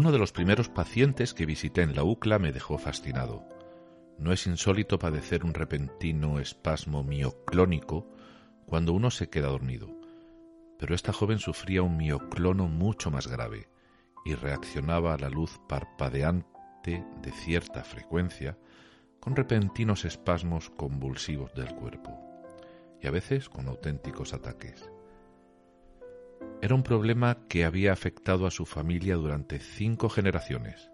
Uno de los primeros pacientes que visité en la UCLA me dejó fascinado. No es insólito padecer un repentino espasmo mioclónico cuando uno se queda dormido, pero esta joven sufría un mioclono mucho más grave y reaccionaba a la luz parpadeante de cierta frecuencia con repentinos espasmos convulsivos del cuerpo y a veces con auténticos ataques. Era un problema que había afectado a su familia durante cinco generaciones.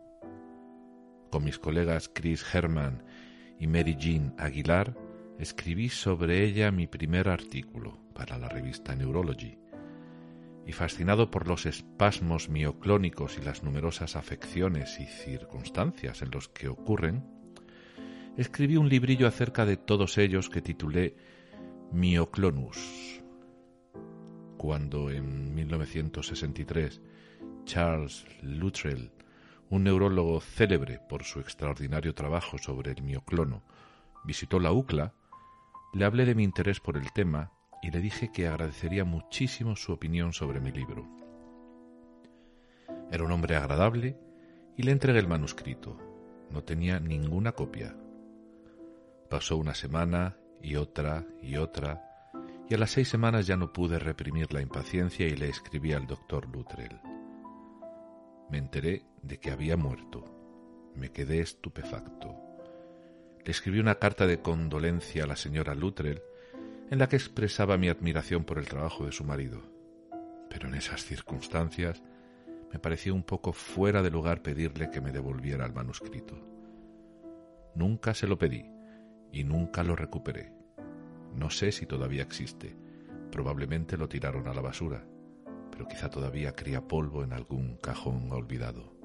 Con mis colegas Chris Herman y Mary Jean Aguilar escribí sobre ella mi primer artículo para la revista Neurology. Y fascinado por los espasmos mioclónicos y las numerosas afecciones y circunstancias en los que ocurren, escribí un librillo acerca de todos ellos que titulé Mioclonus. Cuando en 1963 Charles Luttrell, un neurólogo célebre por su extraordinario trabajo sobre el mioclono, visitó la UCLA, le hablé de mi interés por el tema y le dije que agradecería muchísimo su opinión sobre mi libro. Era un hombre agradable y le entregué el manuscrito. No tenía ninguna copia. Pasó una semana y otra y otra, y a las seis semanas ya no pude reprimir la impaciencia y le escribí al doctor Luttrell. Me enteré de que había muerto. Me quedé estupefacto. Le escribí una carta de condolencia a la señora Luttrell en la que expresaba mi admiración por el trabajo de su marido. Pero en esas circunstancias me pareció un poco fuera de lugar pedirle que me devolviera el manuscrito. Nunca se lo pedí y nunca lo recuperé. No sé si todavía existe. Probablemente lo tiraron a la basura, pero quizá todavía cría polvo en algún cajón olvidado.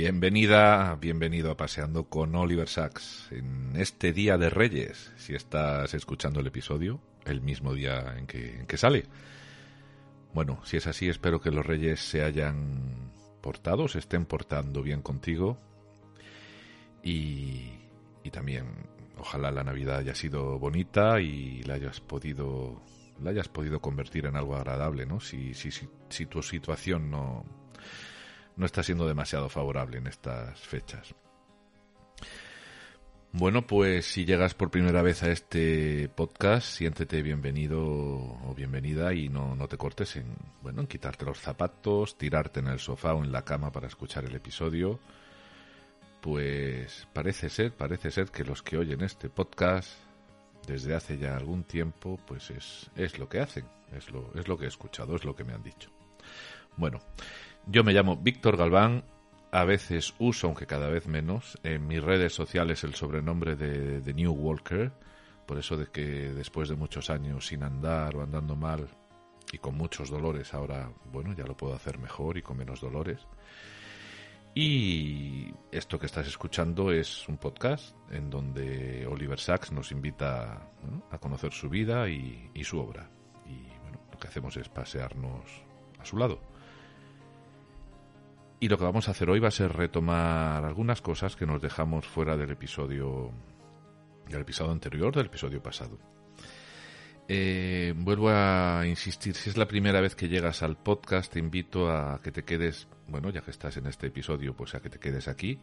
Bienvenida, bienvenido a Paseando con Oliver Sacks en este día de Reyes, si estás escuchando el episodio, el mismo día en que, en que sale. Bueno, si es así, espero que los Reyes se hayan portado, se estén portando bien contigo y, y también ojalá la Navidad haya sido bonita y la hayas podido la hayas podido convertir en algo agradable, ¿no? Si, si, si, si tu situación no, no está siendo demasiado favorable en estas fechas. Bueno, pues si llegas por primera vez a este podcast, siéntete bienvenido o bienvenida y no, no te cortes en, bueno, en quitarte los zapatos, tirarte en el sofá o en la cama para escuchar el episodio. Pues parece ser, parece ser que los que oyen este podcast desde hace ya algún tiempo, pues es, es lo que hacen, es lo, es lo que he escuchado, es lo que me han dicho. Bueno, yo me llamo Víctor Galván, a veces uso, aunque cada vez menos, en mis redes sociales el sobrenombre de, New Walker, por eso de que después de muchos años sin andar o andando mal y con muchos dolores, ahora, bueno, ya lo puedo hacer mejor y con menos dolores. Y esto que estás escuchando es un podcast en donde Oliver Sacks nos invita a conocer su vida y, y su obra. Y bueno, lo que hacemos es pasearnos a su lado. Y lo que vamos a hacer hoy va a ser retomar algunas cosas que nos dejamos fuera del episodio del episodio anterior, del episodio pasado. Eh, vuelvo a insistir, si es la primera vez que llegas al podcast, te invito a que te quedes, bueno, ya que estás en este episodio, pues a que te quedes aquí.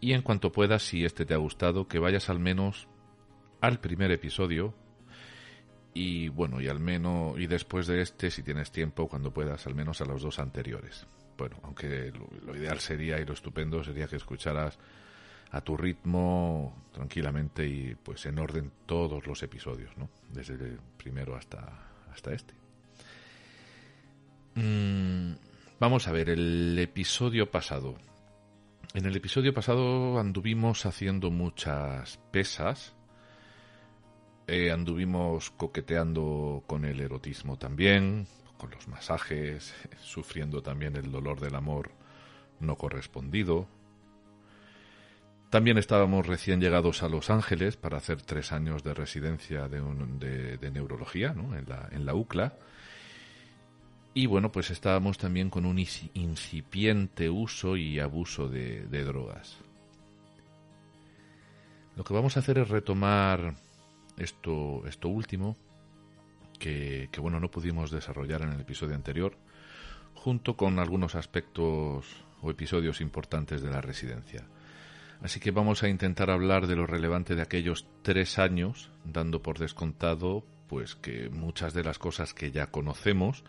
Y en cuanto puedas, si este te ha gustado, que vayas al menos al primer episodio. Y bueno, y al menos, y después de este, si tienes tiempo, cuando puedas, al menos a los dos anteriores bueno, aunque lo, ideal sería y lo estupendo sería que escucharas a tu ritmo tranquilamente y pues en orden todos los episodios, ¿no? Desde el primero hasta, hasta este. Mm, vamos a ver, el episodio pasado. En el episodio pasado anduvimos haciendo muchas pesas Eh, anduvimos coqueteando con el erotismo también, con los masajes, sufriendo también el dolor del amor no correspondido. También estábamos recién llegados a Los Ángeles para hacer tres años de residencia de, neurología en, la, en la UCLA. Y bueno, pues estábamos también con un incipiente uso y abuso de, drogas. Lo que vamos a hacer es retomar esto, esto último, que, bueno, no pudimos desarrollar en el episodio anterior, junto con algunos aspectos o episodios importantes de la residencia. Así que vamos a intentar hablar de lo relevante de aquellos tres años, dando por descontado pues que muchas de las cosas que ya conocemos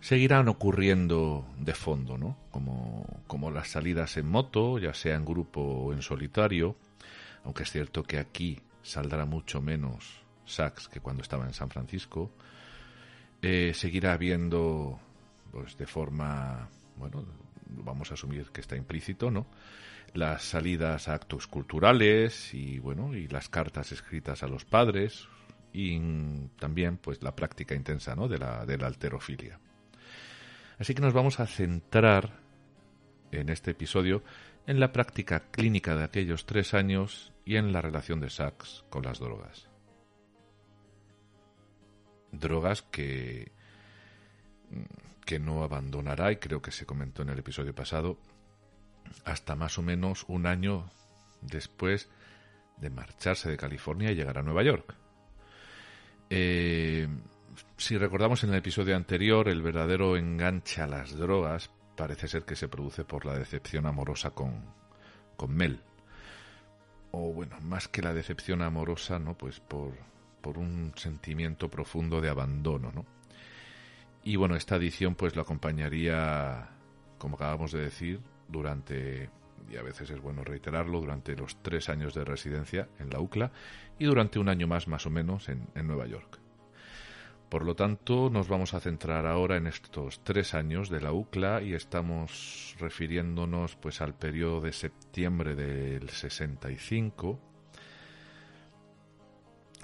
seguirán ocurriendo de fondo, ¿no? Como, como las salidas en moto, ya sea en grupo o en solitario, aunque es cierto que aquí saldrá mucho menos sax que cuando estaba en San Francisco, eh, seguirá habiendo, pues de forma, bueno, vamos a asumir que está implícito, ¿no? Las salidas a actos culturales y, bueno, y las cartas escritas a los padres y también, pues, la práctica intensa, ¿no? De la, de la alterofilia. Así que nos vamos a centrar en este episodio en la práctica clínica de aquellos tres años y en la relación de Sachs con las drogas. Drogas que, que no abandonará, y creo que se comentó en el episodio pasado, hasta más o menos un año después de marcharse de California y llegar a Nueva York. Eh, si recordamos en el episodio anterior, el verdadero enganche a las drogas parece ser que se produce por la decepción amorosa con, con Mel. O bueno, más que la decepción amorosa, ¿no? Pues por, por un sentimiento profundo de abandono, ¿no? Y bueno, esta edición pues lo acompañaría, como acabamos de decir, durante, y a veces es bueno reiterarlo, durante los tres años de residencia en la UCLA y durante un año más más o menos en Nueva York. Por lo tanto, nos vamos a centrar ahora en estos tres años de la UCLA y estamos refiriéndonos pues al periodo de septiembre del 65,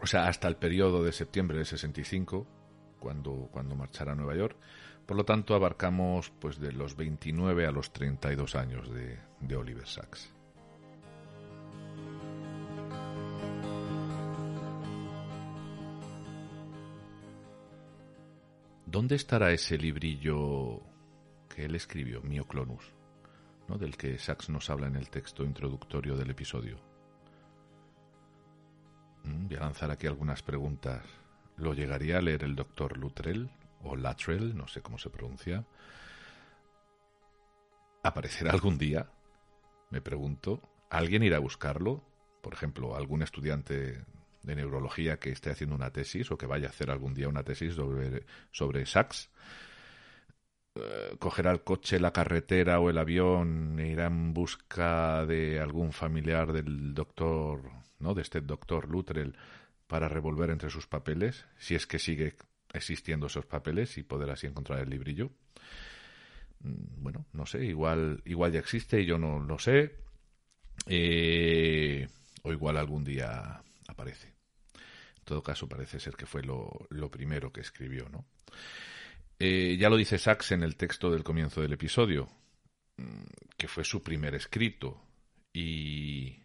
o sea, hasta el periodo de septiembre del 65, cuando, cuando marchará a Nueva York. Por lo tanto, abarcamos pues de los 29 a los 32 años de, de Oliver Sacks. ¿Dónde estará ese librillo que él escribió, Mioclonus, ¿no? del que Sachs nos habla en el texto introductorio del episodio? Mm, voy a lanzar aquí algunas preguntas. ¿Lo llegaría a leer el doctor Luttrell o Latrell, no sé cómo se pronuncia? ¿Aparecerá algún día? Me pregunto. ¿Alguien irá a buscarlo? Por ejemplo, algún estudiante de neurología que esté haciendo una tesis o que vaya a hacer algún día una tesis sobre, sobre Sachs, eh, cogerá el coche, la carretera o el avión e irá en busca de algún familiar del doctor, de este doctor Luttrell para revolver entre sus papeles, si es que sigue existiendo esos papeles y poder así encontrar el librillo. Mm, bueno, no sé, igual, igual ya existe y yo no lo sé. Eh, o igual algún día aparece. En todo caso, parece ser que fue lo, primero que escribió, ¿no? Eh, ya lo dice Sachs en el texto del comienzo del episodio, mm, que fue su primer escrito. Y,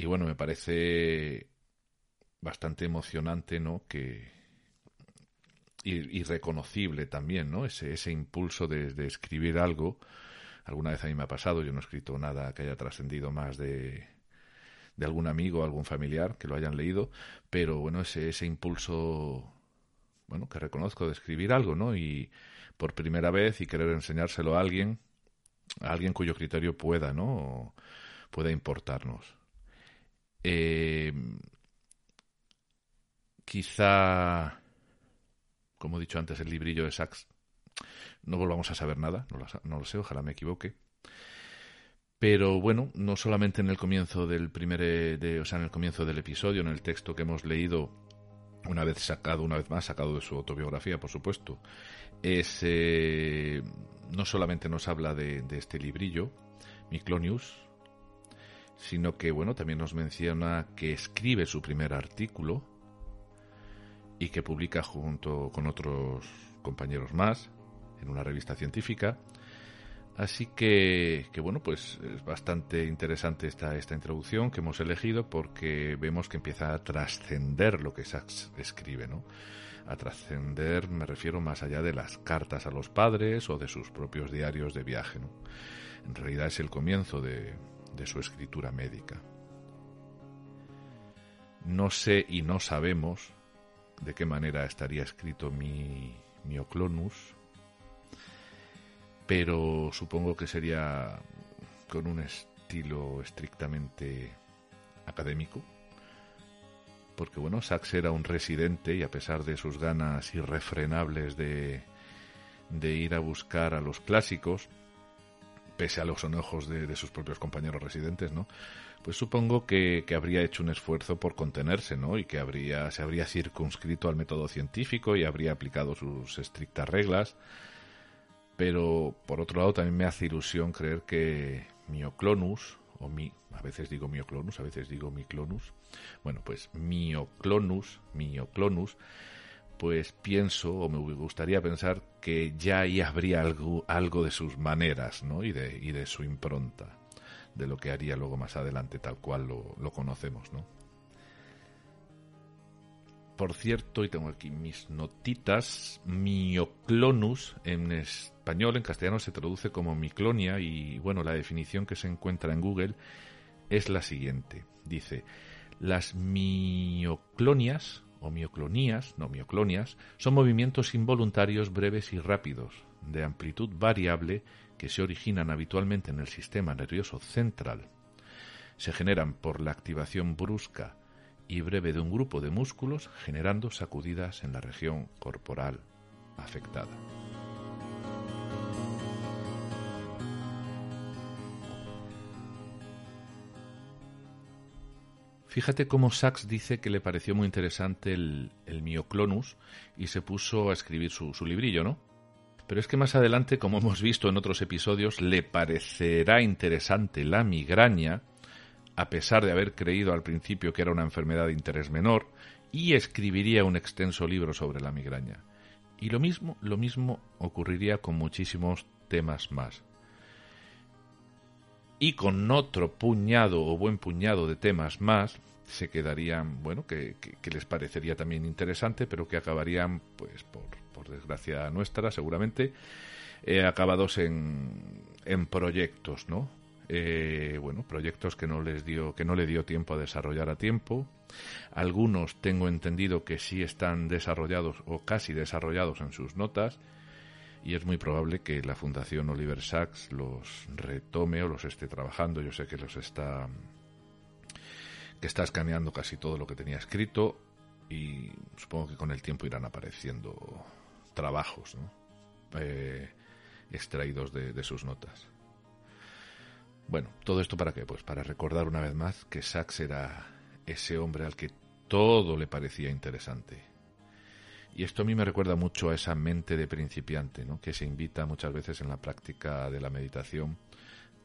y bueno, me parece bastante emocionante, ¿no? Que, y, reconocible también, ¿no? Ese, ese impulso de, escribir algo. Alguna vez a mí me ha pasado, yo no he escrito nada que haya trascendido más de, de algún amigo, algún familiar que lo hayan leído, pero bueno, ese, ese impulso, bueno, que reconozco de escribir algo, ¿no? Y por primera vez y querer enseñárselo a alguien, a alguien cuyo criterio pueda, ¿no? pueda importarnos. Eh, quizá, como he dicho antes, el librillo de Sachs, no volvamos a saber nada, no lo, sé, ojalá me equivoque. Pero bueno, no solamente en el comienzo del primer, eh, de, o sea, en el comienzo del episodio, en el texto que hemos leído, una vez sacado, una vez más sacado de su autobiografía, por supuesto, es no solamente nos habla de, este librillo, Miclonius, sino que bueno, también nos menciona que escribe su primer artículo y que publica junto con otros compañeros más en una revista científica. Así que, que, bueno, pues es bastante interesante esta, esta introducción que hemos elegido porque vemos que empieza a trascender lo que Sachs escribe, ¿no? A trascender me refiero más allá de las cartas a los padres o de sus propios diarios de viaje. En realidad es el comienzo de, de su escritura médica. No sé y no sabemos de qué manera estaría escrito mi Mioclonus, pero supongo que sería con un estilo estrictamente académico, porque bueno, Sachs era un residente y a pesar de sus ganas irrefrenables de, de ir a buscar a los clásicos, pese a los enojos de, sus propios compañeros residentes, ¿no? pues supongo que, habría hecho un esfuerzo por contenerse, ¿no? Y que habría, se habría circunscrito al método científico y habría aplicado sus estrictas reglas. Pero, por otro lado, también me hace ilusión creer que Mioclonus, o mi, a veces digo Mioclonus, a veces digo Miclonus, bueno, pues Mioclonus, Mioclonus, pues pienso, o me gustaría pensar, que ya ahí habría algo, algo de sus maneras, ¿no? Y de, y de su impronta de lo que haría luego más adelante, tal cual lo, conocemos, ¿no? Por cierto, y tengo aquí mis notitas, mioclonus en español, en castellano se traduce como miclonia y bueno, la definición que se encuentra en Google es la siguiente. Dice, las mioclonias o mioclonías, no mioclonias, son movimientos involuntarios breves y rápidos, de amplitud variable que se originan habitualmente en el sistema nervioso central se generan por la activación brusca y breve de un grupo de músculos generando sacudidas en la región corporal afectada. Fíjate cómo Sachs dice que le pareció muy interesante el, mioclonus y se puso a escribir su, su librillo, ¿no? Pero es que más adelante, como hemos visto en otros episodios, le parecerá interesante la migraña, a pesar de haber creído al principio que era una enfermedad de interés menor, y escribiría un extenso libro sobre la migraña. Y lo mismo, lo mismo ocurriría con muchísimos temas más. Y con otro puñado o buen puñado de temas más, se quedarían, bueno, que, que les parecería también interesante, pero que acabarían, pues, por por desgracia nuestra, seguramente, eh, acabados en, en proyectos, ¿no? Eh, bueno, proyectos que no les dio, que no le dio tiempo a desarrollar a tiempo. Algunos tengo entendido que sí están desarrollados o casi desarrollados en sus notas y es muy probable que la Fundación Oliver Sacks los retome o los esté trabajando. Yo sé que los está que está escaneando casi todo lo que tenía escrito y supongo que con el tiempo irán apareciendo trabajos eh, extraídos de, sus notas. Bueno, todo esto para qué? Pues para recordar una vez más que Sachs era ese hombre al que todo le parecía interesante. Y esto a mí me recuerda mucho a esa mente de principiante, ¿no? que se invita muchas veces en la práctica de la meditación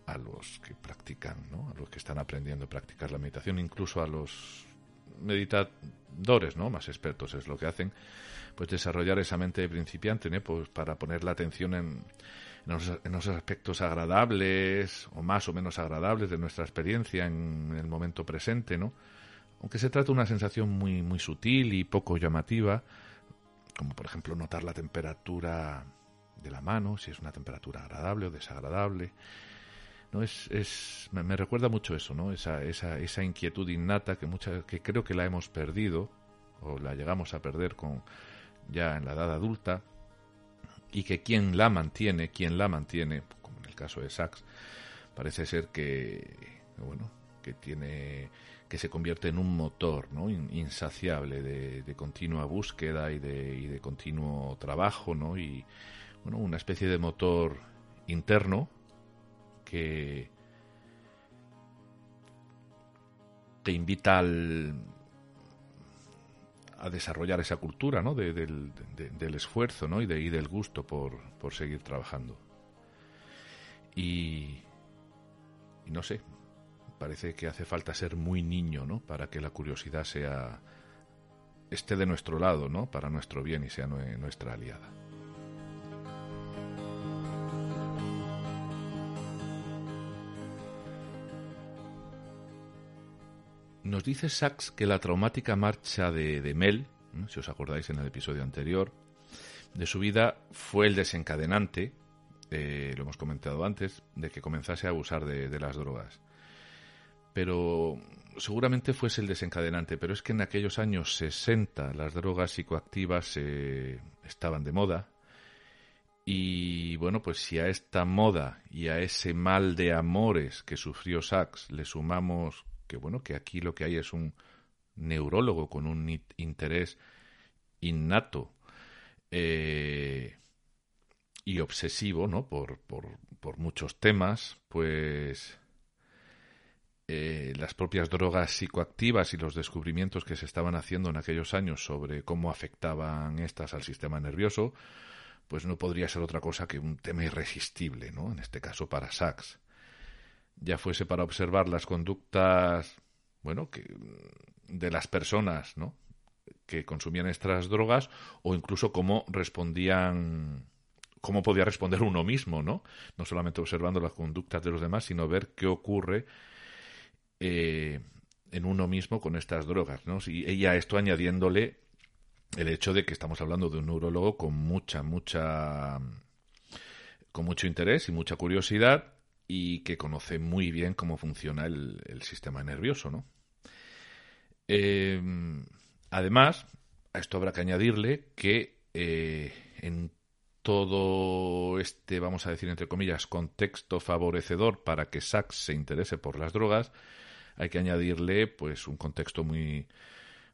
a los que practican, ¿no? a los que están aprendiendo a practicar la meditación, incluso a los meditadores, ¿no? más expertos es lo que hacen, pues desarrollar esa mente de principiante, ¿no? pues para poner la atención en, en, los, aspectos agradables o más o menos agradables de nuestra experiencia en el momento presente, ¿no? Aunque se trata de una sensación muy, muy sutil y poco llamativa, como por ejemplo notar la temperatura de la mano, si es una temperatura agradable o desagradable. ¿no? Es, es, me, recuerda mucho eso, ¿no? esa, esa, esa inquietud innata que, mucha, que creo que la hemos perdido o la llegamos a perder con, ya en la edad adulta y que quien la mantiene, quien la mantiene, como en el caso de Sachs, parece ser que bueno, que tiene que se convierte en un motor ¿no? insaciable de, continua búsqueda y de, y de continuo trabajo ¿no? y bueno una especie de motor interno que te invita al, a desarrollar esa cultura ¿no? del, esfuerzo ¿no? y, de, y del gusto por, por seguir trabajando. Y, no sé, parece que hace falta ser muy niño, ¿no? Para que la curiosidad sea esté de nuestro lado, ¿no? Para nuestro bien y sea nuestra aliada. Nos dice Sachs que la traumática marcha de, Mel, si os acordáis en el episodio anterior, de su vida fue el desencadenante, eh, lo hemos comentado antes, de que comenzase a abusar de, las drogas. Pero seguramente fuese el desencadenante, pero es que en aquellos años 60 las drogas psicoactivas eh, estaban de moda. Y bueno, pues si a esta moda y a ese mal de amores que sufrió Sachs le sumamos que bueno, que aquí lo que hay es un neurólogo con un interés innato eh, y obsesivo, ¿no? Por, por, por muchos temas, pues eh, las propias drogas psicoactivas y los descubrimientos que se estaban haciendo en aquellos años sobre cómo afectaban estas al sistema nervioso, pues no podría ser otra cosa que un tema irresistible, ¿no? En este caso para Sachs ya fuese para observar las conductas, bueno, que, de las personas, ¿no? que consumían estas drogas o incluso cómo respondían cómo podía responder uno mismo, ¿no? No solamente observando las conductas de los demás, sino ver qué ocurre eh, en uno mismo con estas drogas, ¿no? Y ella esto añadiéndole el hecho de que estamos hablando de un neurólogo con mucha, mucha, con mucho interés y mucha curiosidad y que conoce muy bien cómo funciona el, sistema nervioso, ¿no? Em, además, a esto habrá que añadirle que eh, en todo este, vamos a decir entre comillas, contexto favorecedor para que Sachs se interese por las drogas, hay que añadirle pues un contexto muy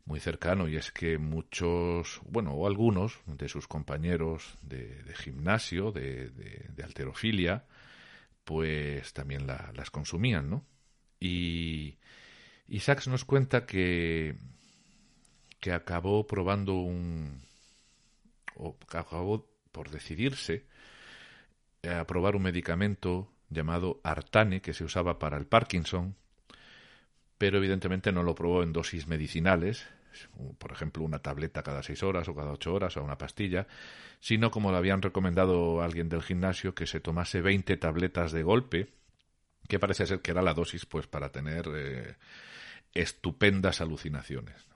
muy cercano y es que muchos, bueno, o algunos de sus compañeros de, gimnasio, de, de alterofilia, pues también las consumían, ¿no? Y, y Sachs nos cuenta que, que acabó probando un... o acabó por decidirse a probar un medicamento llamado Artane que se usaba para el Parkinson, pero evidentemente no lo probó en dosis medicinales, por ejemplo, una tableta cada seis horas o cada ocho horas o una pastilla, sino como le habían recomendado a alguien del gimnasio que se tomase 20 tabletas de golpe, que parece ser que era la dosis pues para tener eh, estupendas alucinaciones.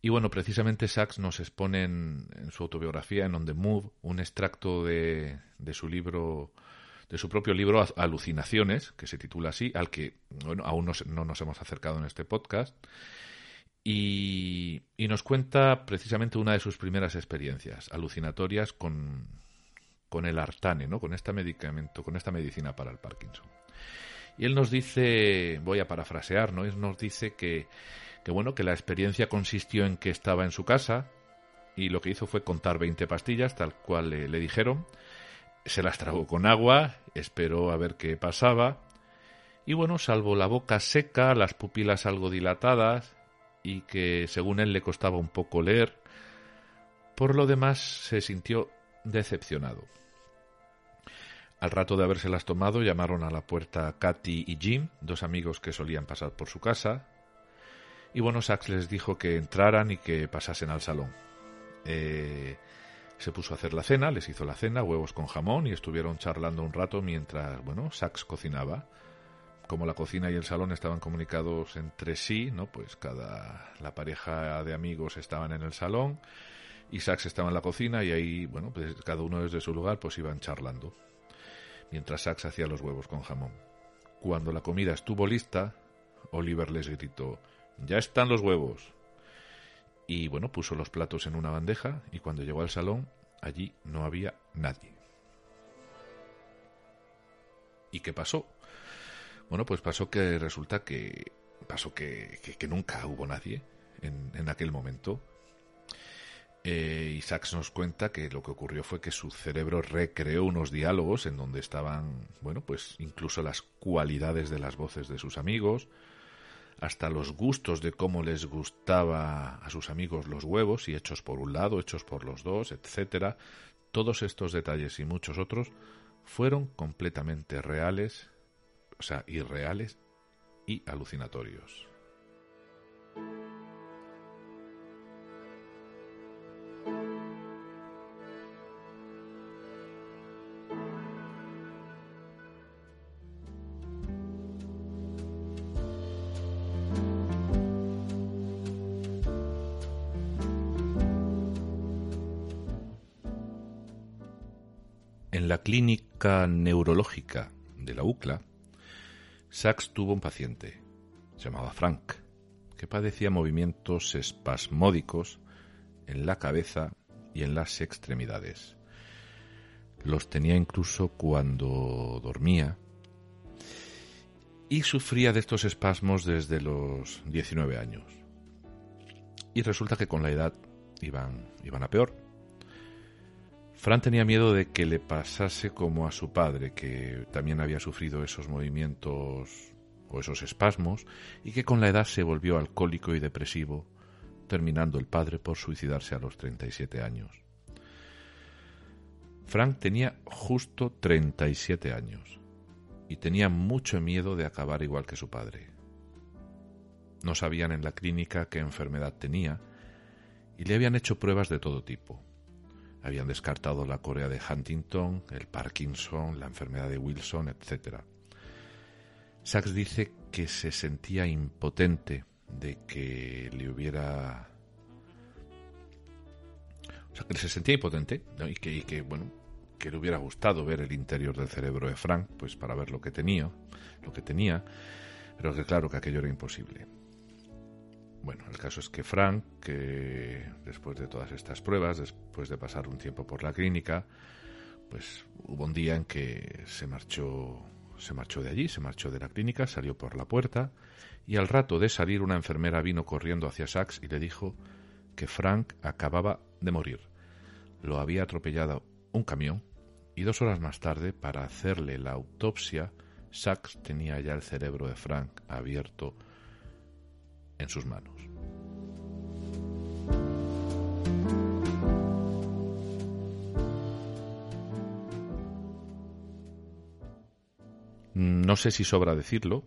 Y bueno, precisamente Sachs nos expone en, su autobiografía, en On the Move, un extracto de, de su libro de su propio libro Alucinaciones, que se titula así, al que bueno, aún no nos hemos acercado en este podcast, y, nos cuenta precisamente una de sus primeras experiencias alucinatorias con, con el Artane, ¿no? con este medicamento, con esta medicina para el Parkinson. Y él nos dice, voy a parafrasear, ¿no? Él nos dice que, que bueno, que la experiencia consistió en que estaba en su casa y lo que hizo fue contar 20 pastillas, tal cual le dijeron. Se las tragó con agua, esperó a ver qué pasaba. Y bueno, salvo la boca seca, las pupilas algo dilatadas, y que según él le costaba un poco leer, por lo demás se sintió decepcionado. Al rato de habérselas tomado llamaron a la puerta Katy y Jim, dos amigos que solían pasar por su casa, y bueno, Sachs les dijo que entraran y que pasasen al salón. Eh, se puso a hacer la cena, les hizo la cena, huevos con jamón, y estuvieron charlando un rato mientras, bueno, Sachs cocinaba como la cocina y el salón estaban comunicados entre sí, ¿no? Pues cada la pareja de amigos estaban en el salón y Sax estaba en la cocina y ahí, bueno, pues cada uno desde su lugar pues iban charlando. Mientras Sax hacía los huevos con jamón. Cuando la comida estuvo lista, Oliver les gritó: "Ya están los huevos." Y bueno, puso los platos en una bandeja y cuando llegó al salón, allí no había nadie. ¿Y qué pasó? Bueno, pues pasó que resulta que pasó que, que, nunca hubo nadie en, en aquel momento. Eh, y Sachs nos cuenta que lo que ocurrió fue que su cerebro recreó unos diálogos en donde estaban, bueno, pues incluso las cualidades de las voces de sus amigos, hasta los gustos de cómo les gustaba a sus amigos los huevos, y hechos por un lado, hechos por los dos, etcétera. Todos estos detalles y muchos otros fueron completamente reales o sea, irreales y alucinatorios. En la clínica neurológica de la UCLA, Sachs tuvo un paciente, se llamaba Frank, que padecía movimientos espasmódicos en la cabeza y en las extremidades. Los tenía incluso cuando dormía y sufría de estos espasmos desde los 19 años. Y resulta que con la edad iban, iban a peor Fran tenía miedo de que le pasase como a su padre, que también había sufrido esos movimientos o esos espasmos, y que con la edad se volvió alcohólico y depresivo, terminando el padre por suicidarse a los 37 años. Frank tenía justo 37 años y tenía mucho miedo de acabar igual que su padre. No sabían en la clínica qué enfermedad tenía y le habían hecho pruebas de todo tipo habían descartado la Corea de Huntington, el Parkinson, la enfermedad de Wilson, etc. Sachs dice que se sentía impotente de que le hubiera... O sea, que se sentía impotente y, que, y que, bueno, que le hubiera gustado ver el interior del cerebro de Frank, pues para ver lo que tenía, lo que tenía, pero que claro que aquello era imposible. Bueno, el caso es que Frank, que después de todas estas pruebas, después de pasar un tiempo por la clínica, pues hubo un día en que se marchó, se marchó de allí, se marchó de la clínica, salió por la puerta y al rato de salir una enfermera vino corriendo hacia Sachs y le dijo que Frank acababa de morir. Lo había atropellado un camión y dos horas más tarde, para hacerle la autopsia, Sachs tenía ya el cerebro de Frank abierto en sus manos. No sé si sobra decirlo,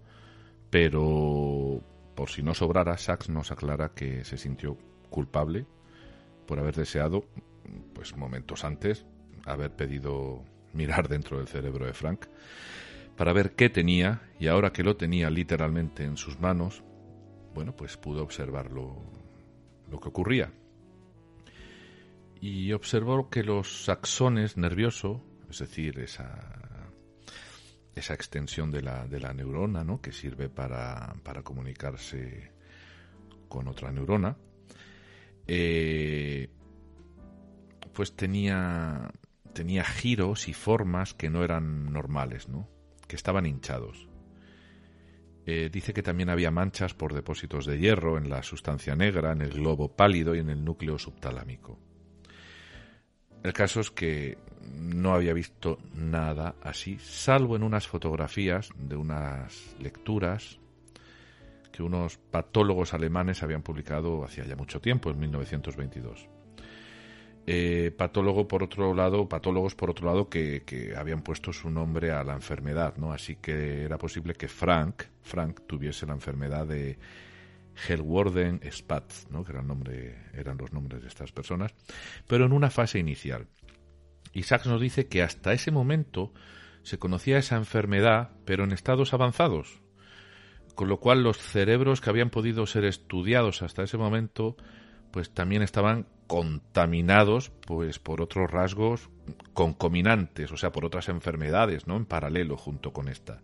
pero por si no sobrara, Sachs nos aclara que se sintió culpable por haber deseado, pues momentos antes, haber pedido mirar dentro del cerebro de Frank para ver qué tenía y ahora que lo tenía literalmente en sus manos, bueno, pues pudo observar lo, que ocurría. Y observó que los axones nerviosos, es decir, esa, esa extensión de la, de la neurona, ¿no? que sirve para, para comunicarse con otra neurona, eh, pues tenía, tenía giros y formas que no eran normales, ¿no? que estaban hinchados. Eh, dice que también había manchas por depósitos de hierro en la sustancia negra, en el globo pálido y en el núcleo subtalámico. El caso es que no había visto nada así, salvo en unas fotografías de unas lecturas que unos patólogos alemanes habían publicado hacía ya mucho tiempo, en 1922. Eh, patólogo por otro lado, patólogos por otro lado que, habían puesto su nombre a la enfermedad, ¿no? Así que era posible que Frank, Frank tuviese la enfermedad de Hellwarden Spatz, ¿no? Que nombre, eran los nombres de estas personas, pero en una fase inicial. Y nos dice que hasta ese momento se conocía esa enfermedad, pero en estados avanzados, con lo cual los cerebros que habían podido ser estudiados hasta ese momento, pues también estaban contaminados pues por otros rasgos concominantes, o sea, por otras enfermedades, ¿no? En paralelo junto con esta.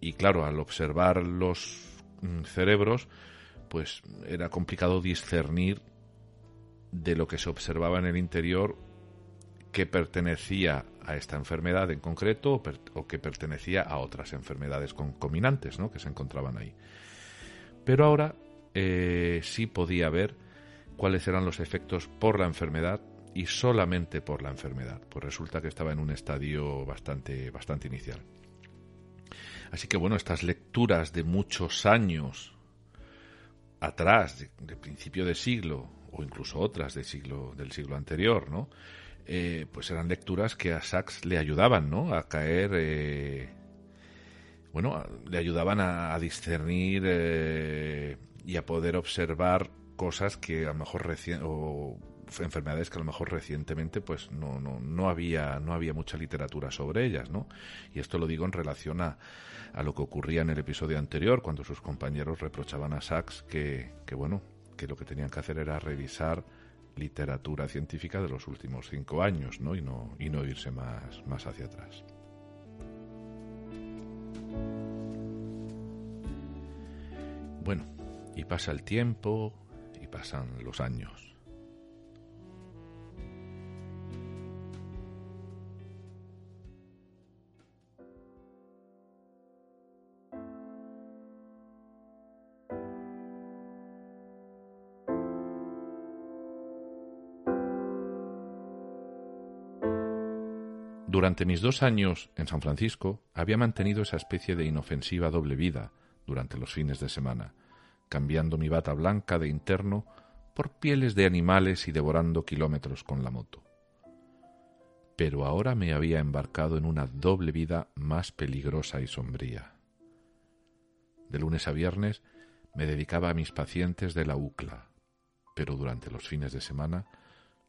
Y claro, al observar los mm, cerebros, pues era complicado discernir de lo que se observaba en el interior que pertenecía a esta enfermedad en concreto o, que pertenecía a otras enfermedades concominantes, ¿no? Que se encontraban ahí. Pero ahora eh, sí podía ver cuáles eran los efectos por la enfermedad y solamente por la enfermedad, pues resulta que estaba en un estadio bastante, bastante inicial. Así que bueno, estas lecturas de muchos años atrás, de, principio de siglo, o incluso otras del siglo, del siglo anterior, ¿no? Eh, pues eran lecturas que a Sachs le ayudaban, ¿no? A caer, eh, bueno, le ayudaban a, discernir eh, y a poder observar cosas que a lo mejor recién o enfermedades que a lo mejor recientemente pues no, no, no había no había mucha literatura sobre ellas no y esto lo digo en relación a, a lo que ocurría en el episodio anterior cuando sus compañeros reprochaban a Sachs que, bueno que lo que tenían que hacer era revisar literatura científica de los últimos cinco años ¿no? y no y no irse más más hacia atrás bueno y pasa el tiempo y pasan los años Mis dos años en San Francisco había mantenido esa especie de inofensiva doble vida durante los fines de semana, cambiando mi bata blanca de interno por pieles de animales y devorando kilómetros con la moto. Pero ahora me había embarcado en una doble vida más peligrosa y sombría. De lunes a viernes me dedicaba a mis pacientes de la UCLA, pero durante los fines de semana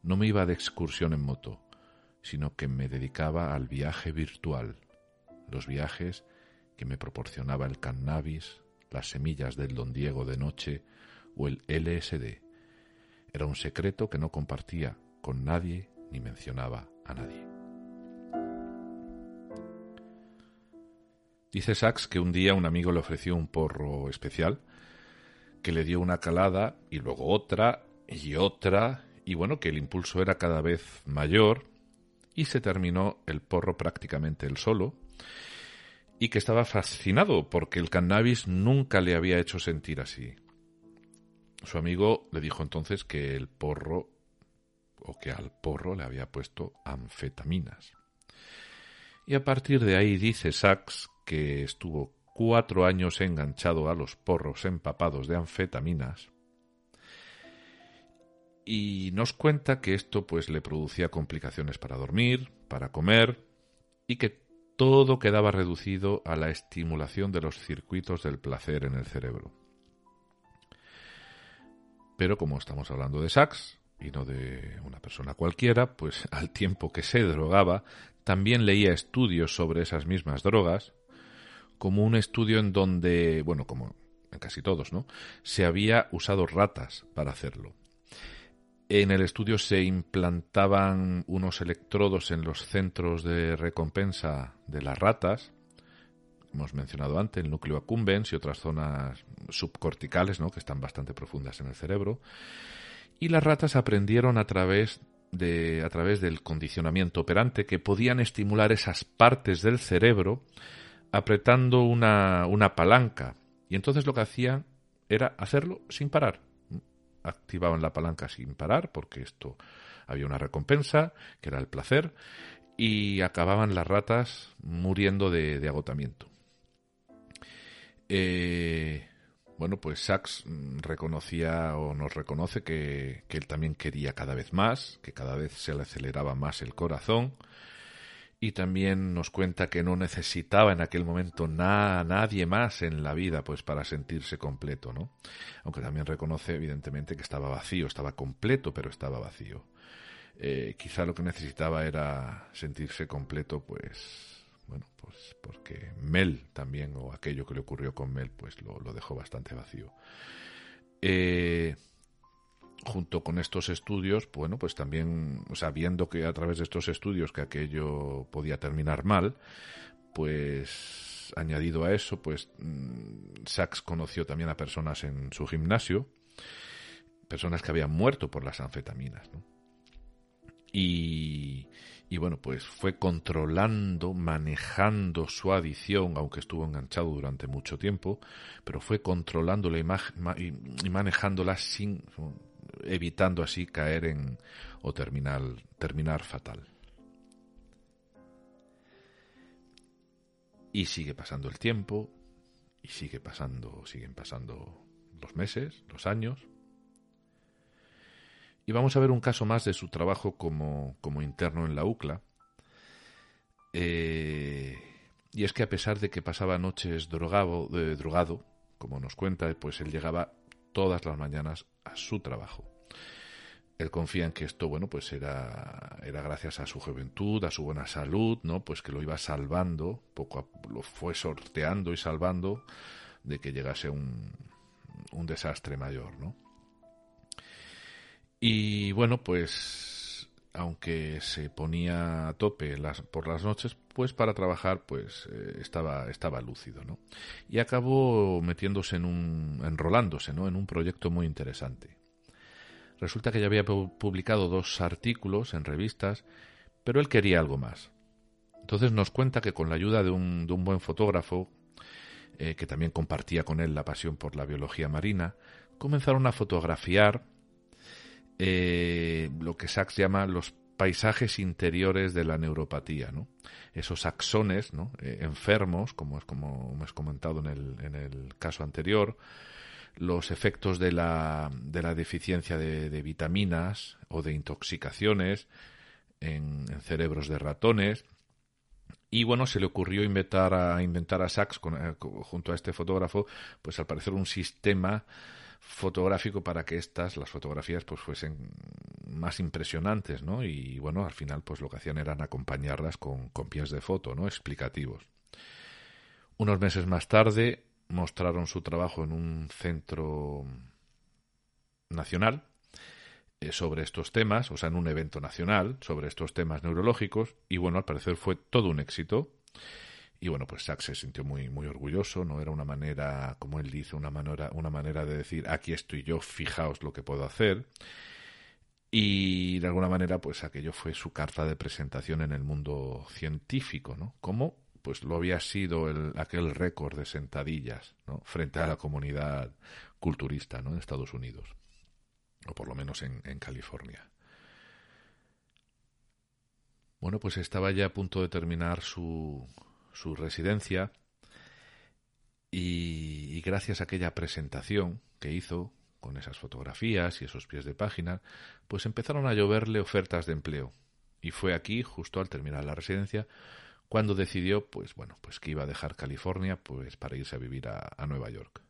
no me iba de excursión en moto, sino que me dedicaba al viaje virtual, los viajes que me proporcionaba el cannabis, las semillas del don Diego de noche o el LSD. Era un secreto que no compartía con nadie ni mencionaba a nadie. Dice Sachs que un día un amigo le ofreció un porro especial, que le dio una calada y luego otra y otra, y bueno, que el impulso era cada vez mayor y se terminó el porro prácticamente él solo y que estaba fascinado porque el cannabis nunca le había hecho sentir así. Su amigo le dijo entonces que el porro o que al porro le había puesto anfetaminas. Y a partir de ahí dice Sachs que estuvo cuatro años enganchado a los porros empapados de anfetaminas y nos cuenta que esto pues le producía complicaciones para dormir, para comer y que todo quedaba reducido a la estimulación de los circuitos del placer en el cerebro. Pero como estamos hablando de Sachs y no de una persona cualquiera, pues al tiempo que se drogaba, también leía estudios sobre esas mismas drogas, como un estudio en donde, bueno, como en casi todos, ¿no? Se había usado ratas para hacerlo. En el estudio se implantaban unos electrodos en los centros de recompensa de las ratas, hemos mencionado antes, el núcleo accumbens y otras zonas subcorticales, ¿no? que están bastante profundas en el cerebro. Y las ratas aprendieron a través, de, a través del condicionamiento operante que podían estimular esas partes del cerebro apretando una, una palanca. Y entonces lo que hacían era hacerlo sin parar activaban la palanca sin parar, porque esto había una recompensa, que era el placer, y acababan las ratas muriendo de, agotamiento. Eh, bueno, pues Sachs reconocía o nos reconoce que, que, él también quería cada vez más, que cada vez se le aceleraba más el corazón, y también nos cuenta que no necesitaba en aquel momento nadie más en la vida pues para sentirse completo, ¿no? Aunque también reconoce evidentemente que estaba vacío, estaba completo pero estaba vacío. Eh, quizá lo que necesitaba era sentirse completo pues bueno pues porque Mel también o aquello que le ocurrió con Mel pues lo, lo dejó bastante vacío. Eh, junto con estos estudios, bueno, pues también, sabiendo que a través de estos estudios que aquello podía terminar mal, pues añadido a eso, pues mm, Sachs conoció también a personas en su gimnasio, personas que habían muerto por las anfetaminas. Y, y bueno, pues fue controlando, manejando su adicción, aunque estuvo enganchado durante mucho tiempo, pero fue controlándola y manejándola sin evitando así caer en o terminar, terminar fatal. Y sigue pasando el tiempo, y sigue pasando, siguen pasando los meses, los años. Y vamos a ver un caso más de su trabajo como, como interno en la UCLA. Eh, y es que a pesar de que pasaba noches drogado, eh, drogado, como nos cuenta, pues él llegaba todas las mañanas a su trabajo. Él confía en que esto, bueno, pues era, era gracias a su juventud, a su buena salud, ¿no? Pues que lo iba salvando, poco a, lo fue sorteando y salvando de que llegase un, un desastre mayor, ¿no? Y bueno, pues aunque se ponía a tope las, por las noches, pues para trabajar pues eh, estaba, estaba lúcido, ¿no? Y acabó metiéndose en un, enrolándose, ¿no? En un proyecto muy interesante. Resulta que ya había publicado dos artículos en revistas, pero él quería algo más. Entonces nos cuenta que con la ayuda de un, buen fotógrafo, eh, que también compartía con él la pasión por la biología marina, comenzaron a fotografiar eh, lo que Sachs llama los paisajes interiores de la neuropatía, ¿no? Esos axones, ¿no? Eh, enfermos, como es como hemos comentado en el, en el caso anterior, los efectos de la, de la deficiencia de, vitaminas o de intoxicaciones en, cerebros de ratones. Y bueno, se le ocurrió inventar a, inventar a Sachs eh, junto a este fotógrafo, pues al parecer un sistema fotográfico para que estas, las fotografías, pues fuesen más impresionantes, ¿no? Y bueno, al final, pues lo que hacían eran acompañarlas con, con pies de foto, ¿no? Explicativos. Unos meses más tarde, mostraron su trabajo en un centro nacional eh, sobre estos temas, o sea, en un evento nacional sobre estos temas neurológicos, y bueno, al parecer fue todo un éxito. Y bueno, pues Sachs se sintió muy, muy orgulloso, ¿no? Era una manera, como él dice, una manera, una manera de decir, aquí estoy yo, fijaos lo que puedo hacer. Y de alguna manera, pues aquello fue su carta de presentación en el mundo científico, ¿no? Como pues lo había sido el, aquel récord de sentadillas ¿no? frente a la comunidad culturista ¿no? en Estados Unidos, o por lo menos en, California. Bueno, pues estaba ya a punto de terminar su, su residencia y, gracias a aquella presentación que hizo con esas fotografías y esos pies de página, pues empezaron a lloverle ofertas de empleo. Y fue aquí, justo al terminar la residencia, cuando decidió, pues bueno, pues que iba a dejar California pues para irse a vivir a, Nueva York.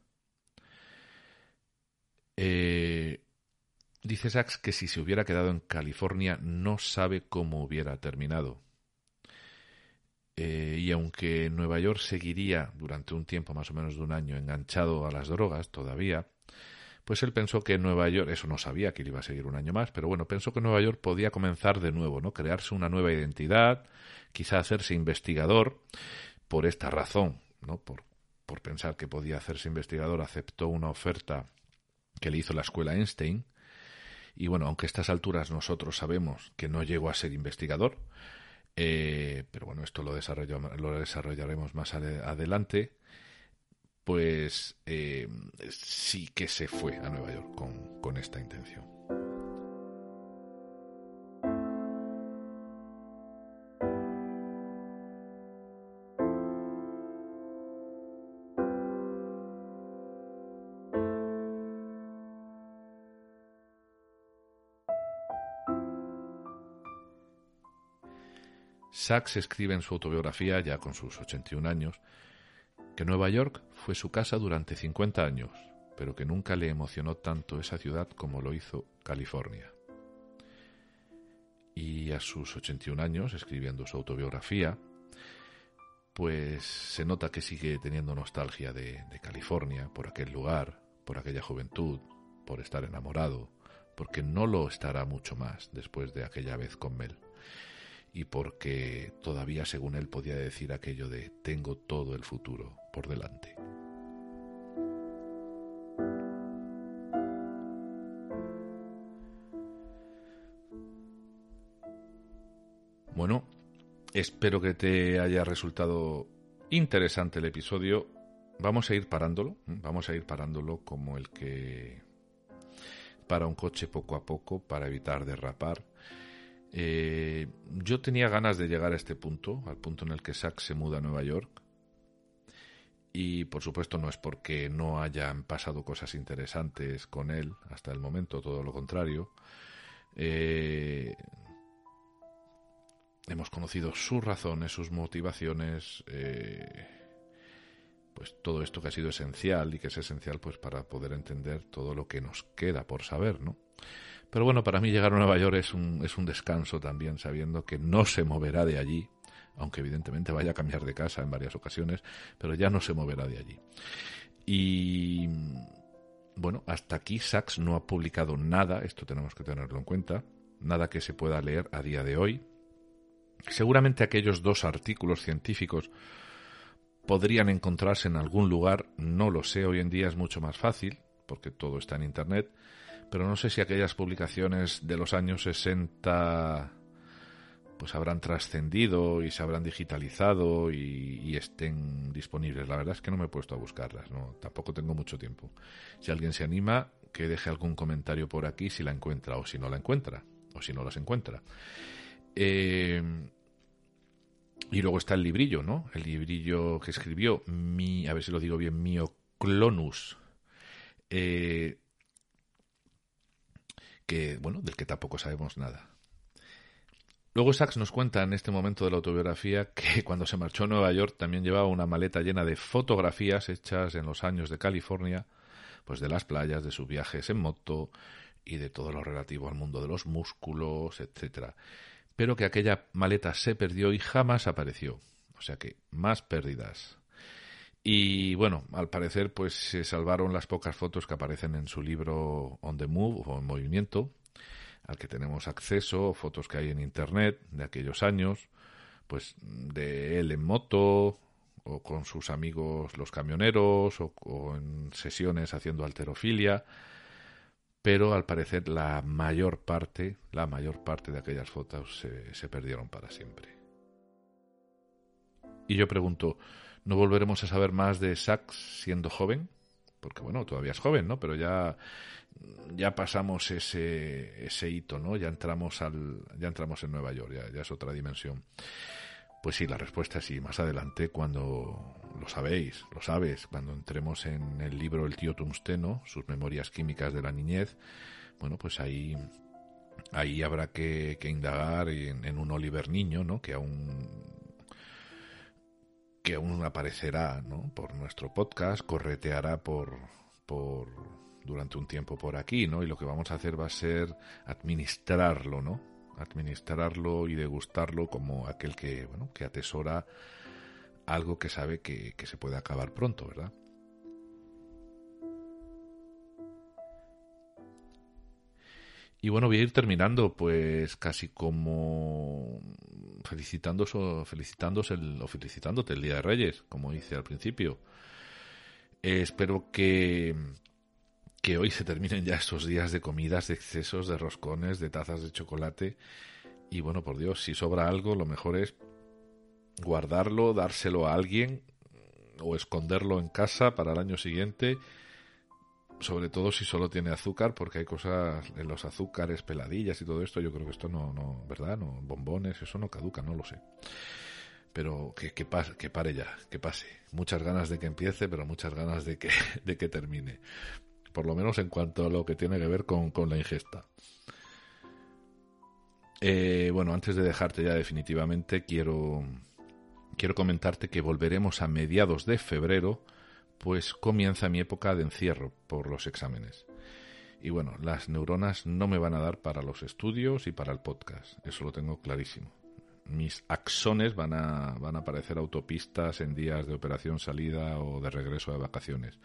Eh, dice Sachs que si se hubiera quedado en California no sabe cómo hubiera terminado. Eh, y aunque Nueva York seguiría durante un tiempo más o menos de un año enganchado a las drogas todavía, pues él pensó que Nueva York, eso no sabía que él iba a seguir un año más, pero bueno, pensó que Nueva York podía comenzar de nuevo, ¿no? Crearse una nueva identidad, quizá hacerse investigador, por esta razón, ¿no? Por, por pensar que podía hacerse investigador, aceptó una oferta que le hizo la escuela Einstein, y bueno, aunque a estas alturas nosotros sabemos que no llegó a ser investigador, eh, pero bueno, esto lo, lo desarrollaremos más adelante pues eh, sí que se fue a Nueva York con, con esta intención. Sachs escribe en su autobiografía, ya con sus 81 años, que Nueva York fue su casa durante 50 años, pero que nunca le emocionó tanto esa ciudad como lo hizo California. Y a sus 81 años, escribiendo su autobiografía, pues se nota que sigue teniendo nostalgia de, de California, por aquel lugar, por aquella juventud, por estar enamorado, porque no lo estará mucho más después de aquella vez con Mel y porque todavía, según él, podía decir aquello de tengo todo el futuro por delante. Bueno, espero que te haya resultado interesante el episodio. Vamos a ir parándolo, vamos a ir parándolo como el que para un coche poco a poco para evitar derrapar eh, yo tenía ganas de llegar a este punto, al punto en el que Sack se muda a Nueva York. Y por supuesto no es porque no hayan pasado cosas interesantes con él hasta el momento, todo lo contrario. Eh, hemos conocido sus razones, sus motivaciones, eh, pues todo esto que ha sido esencial y que es esencial pues para poder entender todo lo que nos queda por saber, ¿no? Pero bueno, para mí llegar a Nueva York es un, es un descanso también, sabiendo que no se moverá de allí, aunque evidentemente vaya a cambiar de casa en varias ocasiones, pero ya no se moverá de allí. Y bueno, hasta aquí Sachs no ha publicado nada, esto tenemos que tenerlo en cuenta, nada que se pueda leer a día de hoy. Seguramente aquellos dos artículos científicos podrían encontrarse en algún lugar, no lo sé, hoy en día es mucho más fácil, porque todo está en Internet, pero no sé si aquellas publicaciones de los años 60 pues habrán trascendido y se habrán digitalizado y, estén disponibles. La verdad es que no me he puesto a buscarlas, no, tampoco tengo mucho tiempo. Si alguien se anima, que deje algún comentario por aquí si la encuentra o si no la encuentra, o si no las encuentra. Eh, y luego está el librillo, ¿no? El librillo que escribió, mi, a ver si lo digo bien, Mioclonus. Eh, que, bueno, del que tampoco sabemos nada. Luego Sachs nos cuenta en este momento de la autobiografía que cuando se marchó a Nueva York también llevaba una maleta llena de fotografías hechas en los años de California, pues de las playas, de sus viajes en moto y de todo lo relativo al mundo de los músculos, etcétera pero que aquella maleta se perdió y jamás apareció. O sea que más pérdidas. Y bueno, al parecer pues se salvaron las pocas fotos que aparecen en su libro On the Move o En Movimiento, al que tenemos acceso, fotos que hay en internet de aquellos años, pues de él en moto o con sus amigos los camioneros o, o en sesiones haciendo alterofilia pero al parecer la mayor parte, la mayor parte de aquellas fotos se, se perdieron para siempre. Y yo pregunto, ¿no volveremos a saber más de Sachs siendo joven? Porque bueno, todavía es joven, ¿no? Pero ya, ya pasamos ese, ese hito, ¿no? Ya entramos al, ya entramos en Nueva York, ya, ya es otra dimensión. Pues sí, la respuesta es sí. Más adelante, cuando lo sabéis, lo sabes, cuando entremos en el libro El tío Tungsteno, sus memorias químicas de la niñez, bueno, pues ahí, ahí habrá que, indagar en, un Oliver niño, ¿no? Que aún que aún aparecerá, ¿no? Por nuestro podcast, correteará por, por durante un tiempo por aquí, ¿no? Y lo que vamos a hacer va a ser administrarlo, ¿no? Administrarlo y degustarlo como aquel que, bueno, que atesora algo que sabe que, se puede acabar pronto, ¿verdad? Y bueno, voy a ir terminando, pues casi como felicitándoos, felicitándose el, o felicitándote el Día de Reyes, como hice al principio. espero que, que hoy se terminen ya esos días de comidas, de excesos, de roscones, de tazas de chocolate. Y bueno, por Dios, si sobra algo, lo mejor es guardarlo, dárselo a alguien o esconderlo en casa para el año siguiente. Sobre todo si solo tiene azúcar, porque hay cosas en los azúcares, peladillas y todo esto. Yo creo que esto no, no ¿verdad? No, bombones, eso no caduca, no lo sé. Pero que, que, pase, que pare ya, que pase. Muchas ganas de que empiece, pero muchas ganas de que, de que termine por lo menos en cuanto a lo que tiene que ver con, la ingesta. Eh, bueno, antes de dejarte ya definitivamente, quiero, quiero comentarte que volveremos a mediados de febrero, pues comienza mi época de encierro por los exámenes. Y bueno, las neuronas no me van a dar para los estudios y para el podcast, eso lo tengo clarísimo. Mis axones van a, van a aparecer autopistas en días de operación salida o de regreso de vacaciones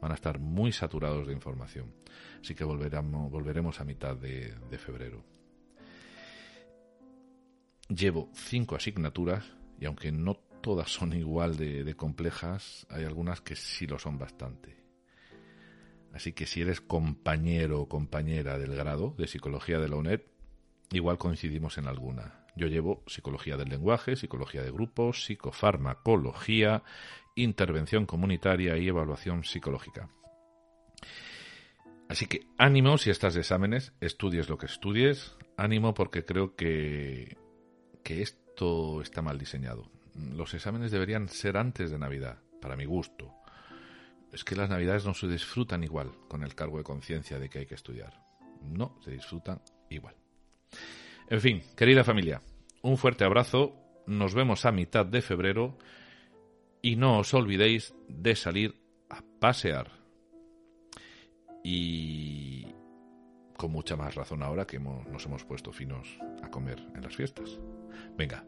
van a estar muy saturados de información. Así que volveremos, a mitad de, febrero. Llevo cinco asignaturas y aunque no todas son igual de, de, complejas, hay algunas que sí lo son bastante. Así que si eres compañero o compañera del grado de psicología de la UNED, igual coincidimos en alguna. Yo llevo psicología del lenguaje, psicología de grupos, psicofarmacología intervención comunitaria y evaluación psicológica. Así que ánimo si estás de exámenes, estudies lo que estudies, ánimo porque creo que, que esto está mal diseñado. Los exámenes deberían ser antes de Navidad, para mi gusto. Es que las Navidades no se disfrutan igual con el cargo de conciencia de que hay que estudiar. No, se disfrutan igual. En fin, querida familia, un fuerte abrazo, nos vemos a mitad de febrero y no os olvidéis de salir a pasear. Y con mucha más razón ahora que nos hemos puesto finos a comer en las fiestas. Venga,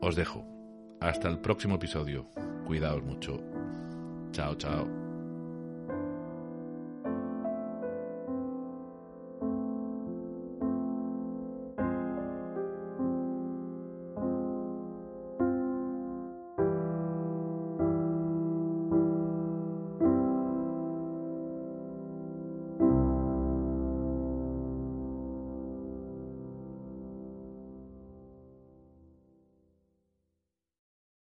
os dejo. Hasta el próximo episodio. Cuidaos mucho. Chao, chao.